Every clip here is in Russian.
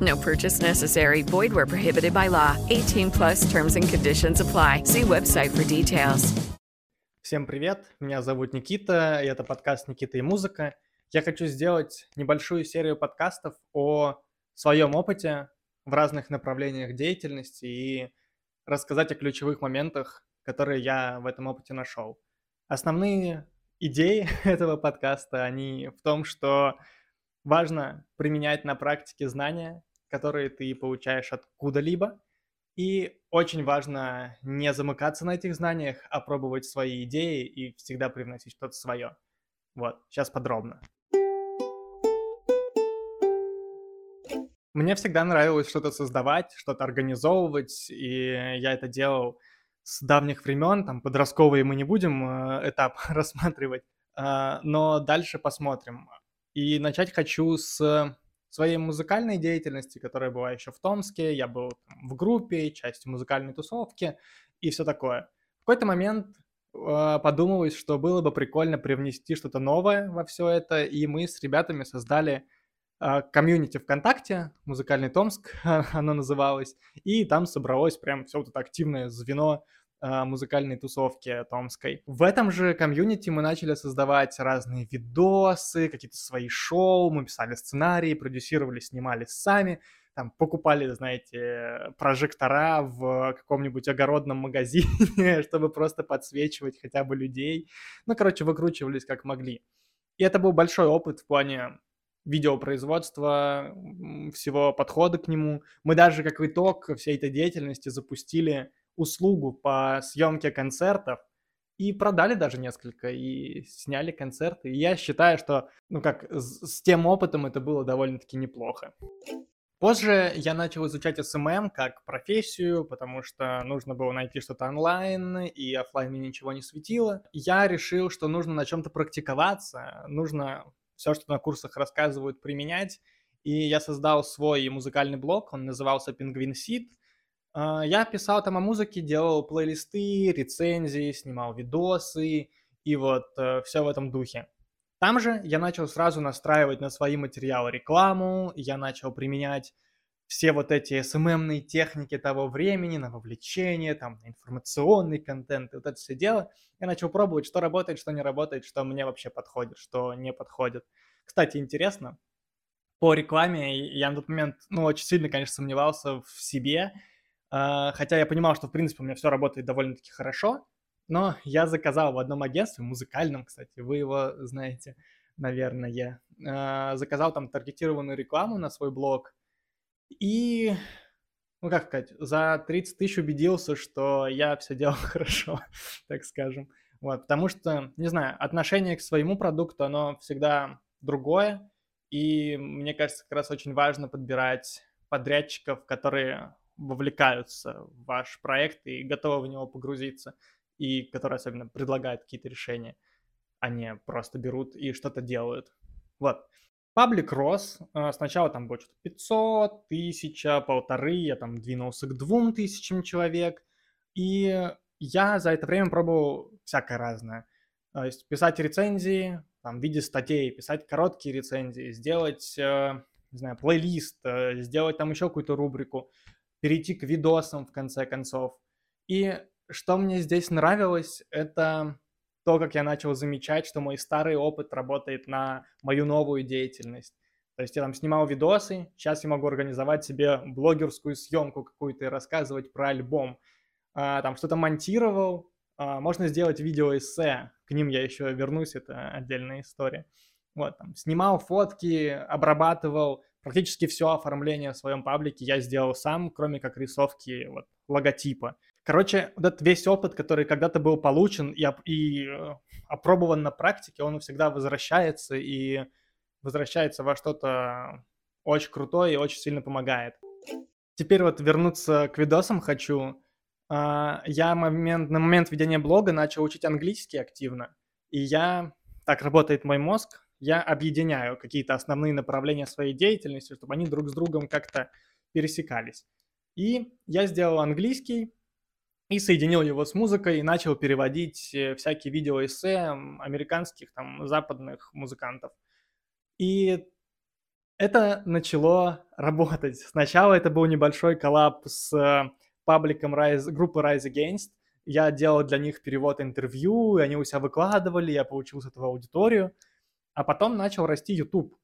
No purchase necessary. Void where prohibited by law. 18 plus terms and conditions apply. See website for details. Всем привет, меня зовут Никита, и это подкаст «Никита и музыка». Я хочу сделать небольшую серию подкастов о своем опыте в разных направлениях деятельности и рассказать о ключевых моментах, которые я в этом опыте нашел. Основные идеи этого подкаста, они в том, что важно применять на практике знания, которые ты получаешь откуда-либо, и очень важно не замыкаться на этих знаниях, а пробовать свои идеи и всегда привносить что-то свое. Вот, сейчас подробно. Мне всегда нравилось что-то создавать, что-то организовывать, и я это делал с давних времен, там подростковые мы не будем э, этап рассматривать, э, но дальше посмотрим. И начать хочу с своей музыкальной деятельности, которая была еще в Томске, я был там, в группе, частью музыкальной тусовки и все такое. В какой-то момент э, подумалось, что было бы прикольно привнести что-то новое во все это, и мы с ребятами создали а, комьюнити ВКонтакте, музыкальный Томск оно называлось, и там собралось прям все вот это активное звено музыкальной тусовки томской. В этом же комьюнити мы начали создавать разные видосы, какие-то свои шоу, мы писали сценарии, продюсировали, снимали сами, там покупали, знаете, прожектора в каком-нибудь огородном магазине, чтобы просто подсвечивать хотя бы людей. Ну, короче, выкручивались как могли. И это был большой опыт в плане видеопроизводства, всего подхода к нему. Мы даже как итог всей этой деятельности запустили услугу по съемке концертов и продали даже несколько, и сняли концерты. И я считаю, что, ну как, с, тем опытом это было довольно-таки неплохо. Позже я начал изучать SMM как профессию, потому что нужно было найти что-то онлайн, и офлайн мне ничего не светило. Я решил, что нужно на чем-то практиковаться, нужно все, что на курсах рассказывают, применять. И я создал свой музыкальный блог, он назывался Penguin Seed. А, я писал там о музыке, делал плейлисты, рецензии, снимал видосы и вот э, все в этом духе. Там же я начал сразу настраивать на свои материалы рекламу, я начал применять все вот эти SMM-ные техники того времени, на вовлечение, там, на информационный контент, и вот это все дело. Я начал пробовать, что работает, что не работает, что мне вообще подходит, что не подходит. Кстати, интересно, по рекламе я на тот момент, ну, очень сильно, конечно, сомневался в себе, хотя я понимал, что, в принципе, у меня все работает довольно-таки хорошо, но я заказал в одном агентстве, музыкальном, кстати, вы его знаете, наверное, а, заказал там таргетированную рекламу на свой блог, и, ну как сказать, за 30 тысяч убедился, что я все делал хорошо, так скажем. Вот, потому что, не знаю, отношение к своему продукту, оно всегда другое. И мне кажется, как раз очень важно подбирать подрядчиков, которые вовлекаются в ваш проект и готовы в него погрузиться, и которые особенно предлагают какие-то решения, не просто берут и что-то делают. Вот. Паблик рос. Э, сначала там было что-то 500, 1000, полторы. Я там двинулся к двум тысячам человек. И я за это время пробовал всякое разное. То есть писать рецензии, там, в виде статей, писать короткие рецензии, сделать, э, не знаю, плейлист, э, сделать там еще какую-то рубрику, перейти к видосам в конце концов. И что мне здесь нравилось, это то, как я начал замечать, что мой старый опыт работает на мою новую деятельность. То есть я там снимал видосы, сейчас я могу организовать себе блогерскую съемку какую-то и рассказывать про альбом. А, там что-то монтировал, А, можно сделать видеоэссе, к ним я еще вернусь, это отдельная история. Вот, там, снимал фотки, обрабатывал, практически все оформление в своем паблике я сделал сам, кроме как рисовки вот, логотипа. Короче, вот этот весь опыт, который когда-то был получен и, и э, опробован на практике, он всегда возвращается и возвращается во что-то очень крутое и очень сильно помогает. Теперь вот вернуться к видосам хочу. А, я момент, на момент ведения блога начал учить английский активно, и я, так работает мой мозг, я объединяю какие-то основные направления своей деятельности, чтобы они друг с другом как-то пересекались. И я сделал английский и соединил его с музыкой и начал переводить э, всякие видеоэссе американских, там, западных музыкантов. И это начало работать. Сначала это был небольшой коллаб с э, пабликом Rise, группы Rise Against. Я делал для них перевод интервью, и они у себя выкладывали, я получил с этого аудиторию. А потом начал расти YouTube.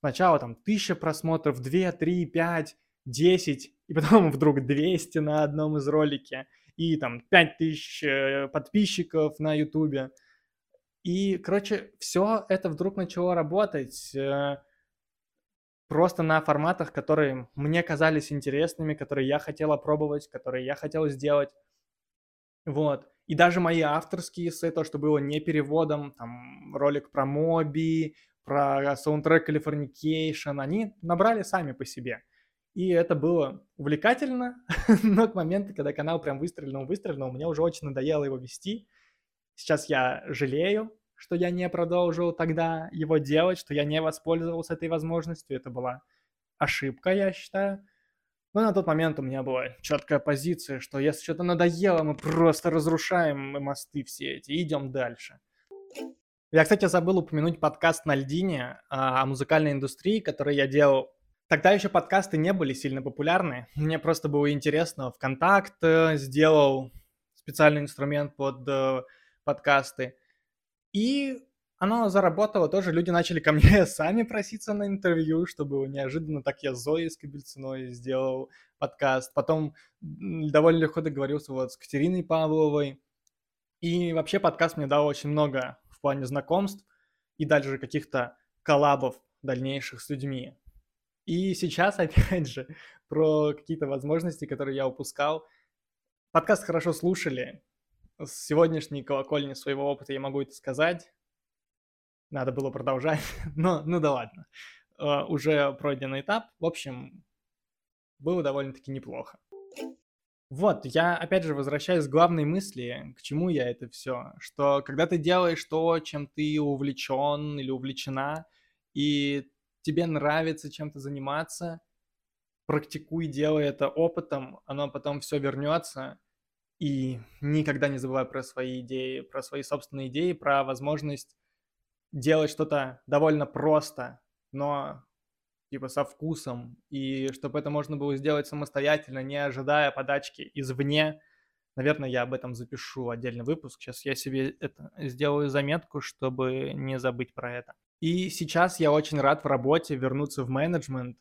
Сначала там тысяча просмотров, 2, 3, 5, 10, и потом вдруг 200 на одном из ролике, и там 5000 э, подписчиков на YouTube. И, короче, все это вдруг начало работать э, просто на форматах, которые мне казались интересными, которые я хотел опробовать, которые я хотел сделать. Вот. И даже мои авторские эссе, то, что было не переводом, там, ролик про Моби, про саундтрек Californication, они набрали сами по себе. И это было увлекательно, но к моменту, когда канал прям выстрелил, выстрелил, мне уже очень надоело его вести. Сейчас я жалею, что я не продолжил тогда его делать, что я не воспользовался этой возможностью. Это была ошибка, я считаю. Но на тот момент у меня была четкая позиция, что если что-то надоело, мы просто разрушаем мосты все эти идем дальше. Я, кстати, забыл упомянуть подкаст на льдине а, о музыкальной индустрии, который я делал. Тогда еще подкасты не были сильно популярны. Мне просто было интересно. Вконтакт э, сделал специальный инструмент под э, подкасты. И оно заработало тоже, люди начали ко мне сами проситься на интервью, что было неожиданно, так я с Зоей Скобельциной сделал подкаст, потом довольно легко договорился вот с Катериной Павловой, и вообще подкаст мне дал очень много в плане знакомств и дальше каких-то коллабов дальнейших с людьми. И сейчас, опять же, про какие-то возможности, которые я упускал. Подкаст хорошо слушали. С сегодняшней колокольни своего опыта я могу это сказать надо было продолжать, но ну да ладно. Uh, уже пройденный этап, в общем, было довольно-таки неплохо. Вот, я опять же возвращаюсь к главной мысли, к чему я это все, что когда ты делаешь то, чем ты увлечен или увлечена, и тебе нравится чем-то заниматься, практикуй, делай это опытом, оно потом все вернется, и никогда не забывай про свои идеи, про свои собственные идеи, про возможность делать что-то довольно просто, но типа со вкусом, и чтобы это можно было сделать самостоятельно, не ожидая подачки извне. Наверное, я об этом запишу отдельный выпуск. Сейчас я себе это сделаю заметку, чтобы не забыть про это. И сейчас я очень рад в работе вернуться в менеджмент,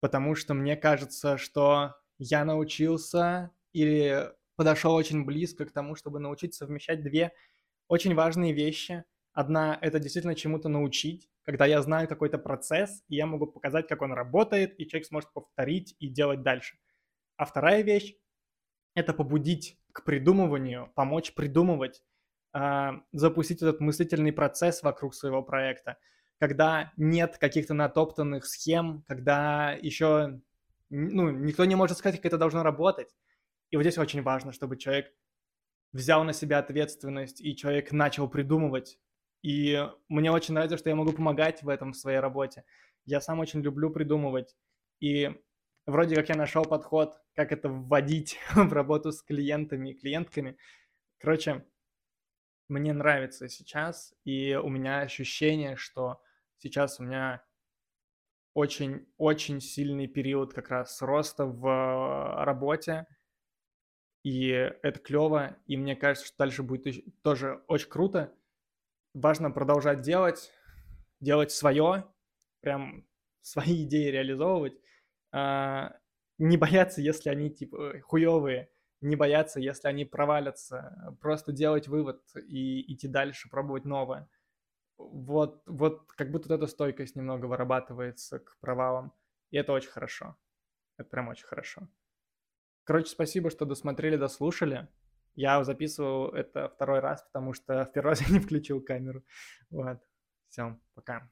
потому что мне кажется, что я научился или подошел очень близко к тому, чтобы научиться совмещать две очень важные вещи – Одна — это действительно чему-то научить, когда я знаю какой-то процесс, и я могу показать, как он работает, и человек сможет повторить и делать дальше. А вторая вещь — это побудить к придумыванию, помочь придумывать, э, запустить этот мыслительный процесс вокруг своего проекта, когда нет каких-то натоптанных схем, когда еще ну, никто не может сказать, как это должно работать. И вот здесь очень важно, чтобы человек взял на себя ответственность, и человек начал придумывать и мне очень нравится, что я могу помогать в этом в своей работе. Я сам очень люблю придумывать. И вроде как я нашел подход, как это вводить в работу с клиентами и клиентками. Короче, мне нравится сейчас, и у меня ощущение, что сейчас у меня очень-очень сильный период как раз роста в работе, и это клево, и мне кажется, что дальше будет тоже очень круто, важно продолжать делать, делать свое, прям свои идеи реализовывать, а, не бояться, если они типа хуевые, не бояться, если они провалятся, просто делать вывод и идти дальше, пробовать новое. Вот, вот как будто вот эта стойкость немного вырабатывается к провалам, и это очень хорошо. Это прям очень хорошо. Короче, спасибо, что досмотрели, дослушали. Я записывал это второй раз, потому что в первый раз я не включил камеру. Вот. Все, пока.